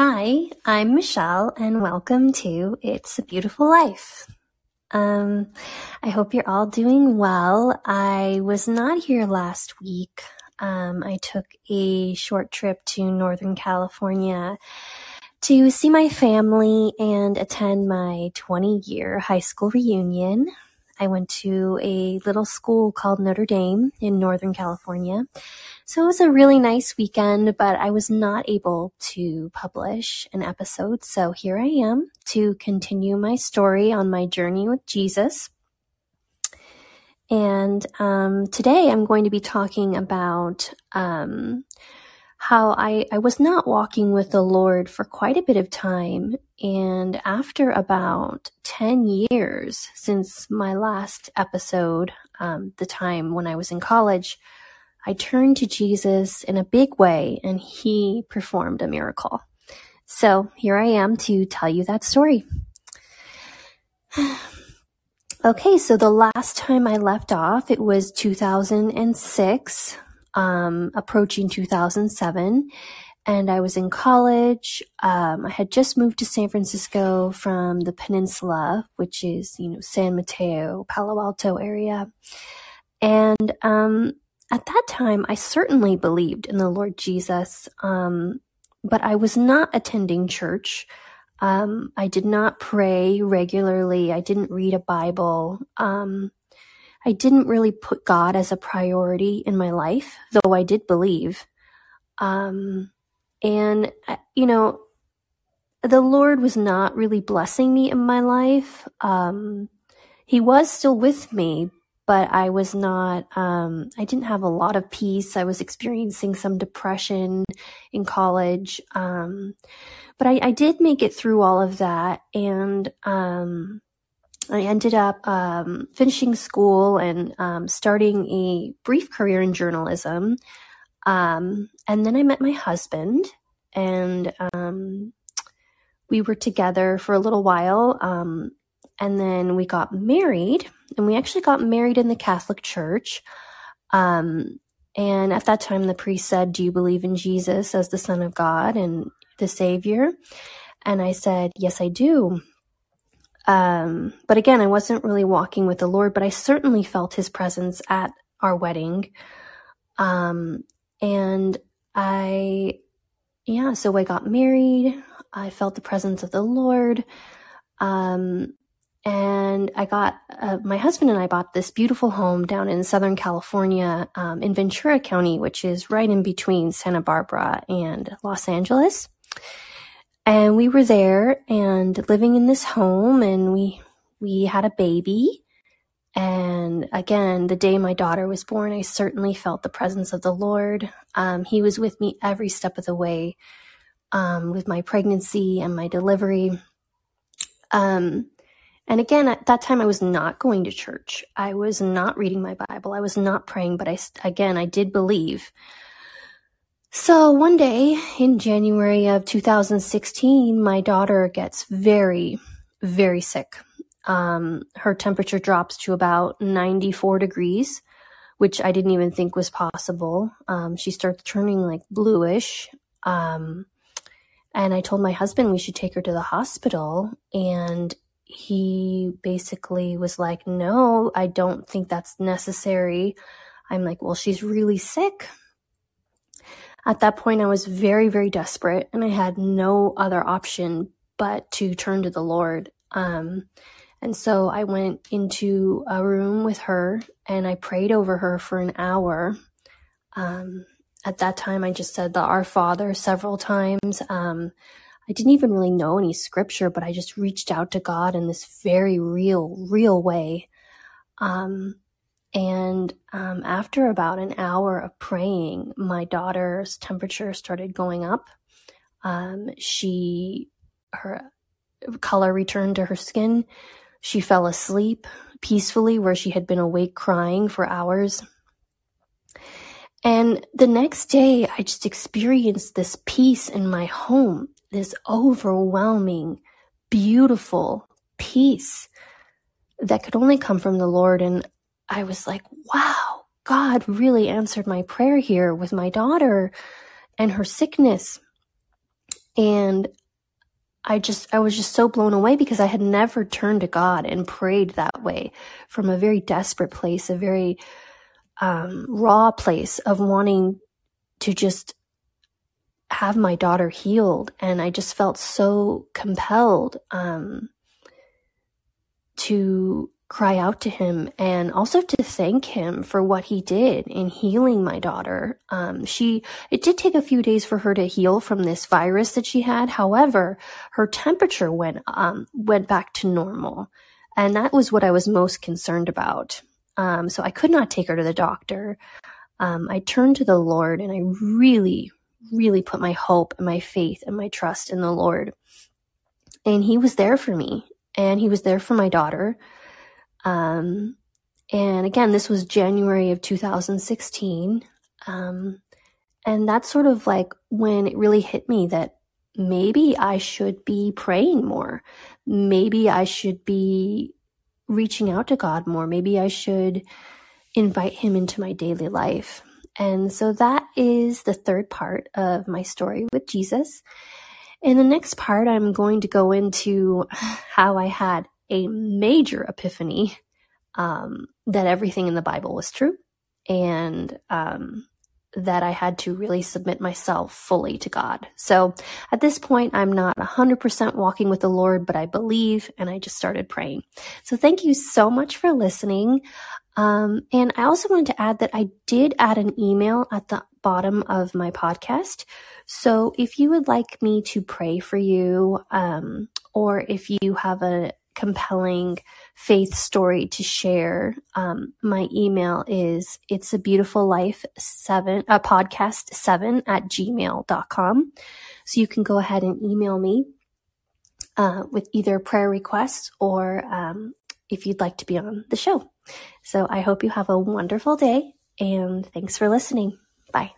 Hi, I'm Michelle, and welcome to It's a Beautiful Life. Um, I hope you're all doing well. I was not here last week. Um, I took a short trip to Northern California to see my family and attend my 20 year high school reunion. I went to a little school called Notre Dame in Northern California. So it was a really nice weekend, but I was not able to publish an episode. So here I am to continue my story on my journey with Jesus. And um, today I'm going to be talking about um, how I, I was not walking with the Lord for quite a bit of time. And after about 10 years since my last episode, um, the time when I was in college, I turned to Jesus in a big way and he performed a miracle. So here I am to tell you that story. okay, so the last time I left off, it was 2006 um, approaching 2007 and I was in college. Um, I had just moved to San Francisco from the peninsula, which is, you know, San Mateo, Palo Alto area. And um, at that time, I certainly believed in the Lord Jesus, um, but I was not attending church. Um, I did not pray regularly. I didn't read a Bible. I didn't really put God as a priority in my life, though I did believe. Um, and, uh, you know, the Lord was not really blessing me in my life. Um, he was still with me, but I was not, um, I didn't have a lot of peace. I was experiencing some depression in college. Um, but I, I, did make it through all of that. And, um, I ended up um, finishing school and um, starting a brief career in journalism. Um, and then I met my husband, and um, we were together for a little while. Um, and then we got married, and we actually got married in the Catholic Church. Um, and at that time, the priest said, Do you believe in Jesus as the Son of God and the Savior? And I said, Yes, I do. Um, but again, I wasn't really walking with the Lord, but I certainly felt his presence at our wedding. Um, and I, yeah, so I got married. I felt the presence of the Lord. Um, and I got, uh, my husband and I bought this beautiful home down in Southern California, um, in Ventura County, which is right in between Santa Barbara and Los Angeles. And we were there and living in this home and we we had a baby. And again, the day my daughter was born, I certainly felt the presence of the Lord. Um, he was with me every step of the way um, with my pregnancy and my delivery. Um, and again, at that time, I was not going to church. I was not reading my Bible. I was not praying, but I, again, I did believe. So one day in January of 2016, my daughter gets very, very sick. Um, her temperature drops to about 94 degrees, which I didn't even think was possible. Um, she starts turning like bluish. Um, and I told my husband we should take her to the hospital. And he basically was like, no, I don't think that's necessary. I'm like, well, she's really sick. At that point, I was very, very desperate and I had no other option but to turn to the Lord. Um, and so I went into a room with her and I prayed over her for an hour. Um, at that time, I just said the Our Father several times. Um, I didn't even really know any scripture, but I just reached out to God in this very real, real way. Um, and um, after about an hour of praying, my daughter's temperature started going up. Um, she, her color returned to her skin. She fell asleep peacefully where she had been awake crying for hours. And the next day, I just experienced this peace in my home, this overwhelming, beautiful peace that could only come from the Lord. And I was like, wow, God really answered my prayer here with my daughter and her sickness. And I just, I was just so blown away because I had never turned to God and prayed that way from a very desperate place, a very um, raw place of wanting to just have my daughter healed. And I just felt so compelled um, to cry out to him and also to thank him for what he did in healing my daughter. Um, she, it did take a few days for her to heal from this virus that she had. However, her temperature went, um, went back to normal. And that was what I was most concerned about. Um, so I could not take her to the doctor. Um, I turned to the Lord and I really, really put my hope and my faith and my trust in the Lord. And he was there for me and he was there for my daughter. Um, and again, this was January of 2016. Um, and that's sort of like when it really hit me that maybe I should be praying more. Maybe I should be reaching out to God more. Maybe I should invite Him into my daily life. And so that is the third part of my story with Jesus. In the next part, I'm going to go into how I had a major epiphany um, that everything in the Bible was true and um, that I had to really submit myself fully to God. So at this point, I'm not 100% walking with the Lord, but I believe and I just started praying. So thank you so much for listening. Um, and I also wanted to add that I did add an email at the bottom of my podcast. So if you would like me to pray for you, um, or if you have a compelling faith story to share, um, my email is it's a beautiful life seven, a uh, podcast seven at gmail.com. So you can go ahead and email me, uh, with either prayer requests or, um, if you'd like to be on the show. So I hope you have a wonderful day and thanks for listening. Bye.